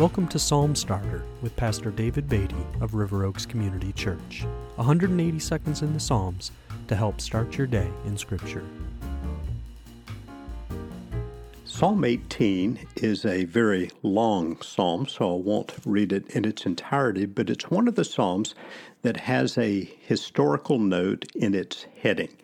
Welcome to Psalm Starter with Pastor David Beatty of River Oaks Community Church. 180 seconds in the Psalms to help start your day in Scripture. Psalm 18 is a very long psalm, so I won't read it in its entirety, but it's one of the psalms that has a historical note in its heading.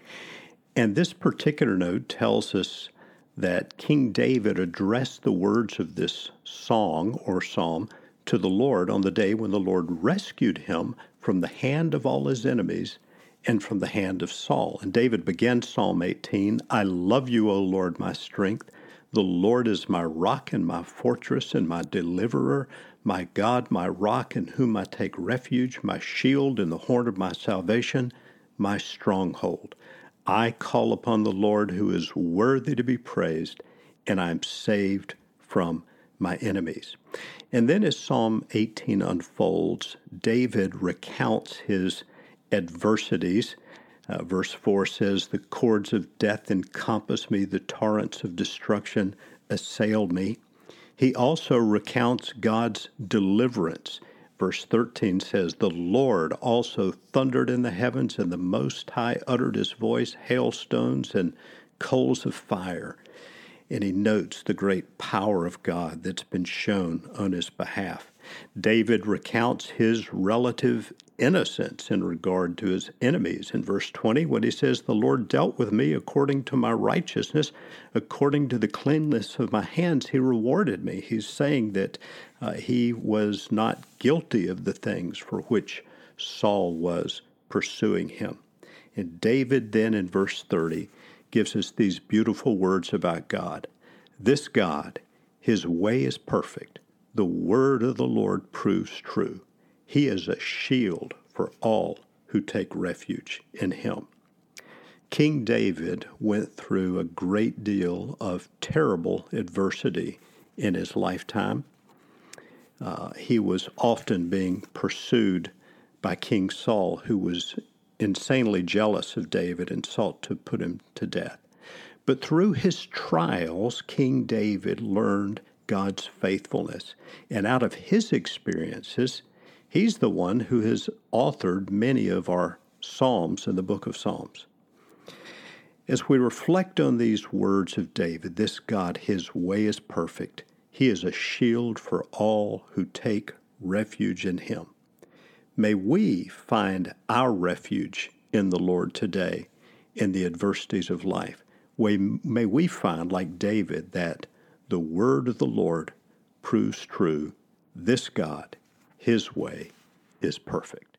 And this particular note tells us that King David addressed the words of this song or psalm to the Lord on the day when the Lord rescued him from the hand of all his enemies and from the hand of Saul. And David began Psalm 18 I love you, O Lord, my strength. The Lord is my rock and my fortress and my deliverer, my God, my rock in whom I take refuge, my shield and the horn of my salvation, my stronghold. I call upon the Lord who is worthy to be praised, and I am saved from my enemies. And then as Psalm 18 unfolds, David recounts his adversities. Uh, verse 4 says, The cords of death encompassed me, the torrents of destruction assailed me. He also recounts God's deliverance Verse 13 says, The Lord also thundered in the heavens, and the Most High uttered his voice, hailstones and coals of fire. And he notes the great power of God that's been shown on his behalf. David recounts his relative innocence in regard to his enemies. In verse 20, when he says, The Lord dealt with me according to my righteousness, according to the cleanness of my hands, he rewarded me. He's saying that uh, he was not guilty of the things for which Saul was pursuing him. And David, then in verse 30, gives us these beautiful words about God. This God, his way is perfect. The word of the Lord proves true. He is a shield for all who take refuge in him. King David went through a great deal of terrible adversity in his lifetime. Uh, he was often being pursued by King Saul, who was insanely jealous of David and sought to put him to death. But through his trials, King David learned God's faithfulness. And out of his experiences, He's the one who has authored many of our Psalms in the book of Psalms. As we reflect on these words of David, this God, his way is perfect. He is a shield for all who take refuge in him. May we find our refuge in the Lord today in the adversities of life. May we find, like David, that the word of the Lord proves true. This God his way is perfect.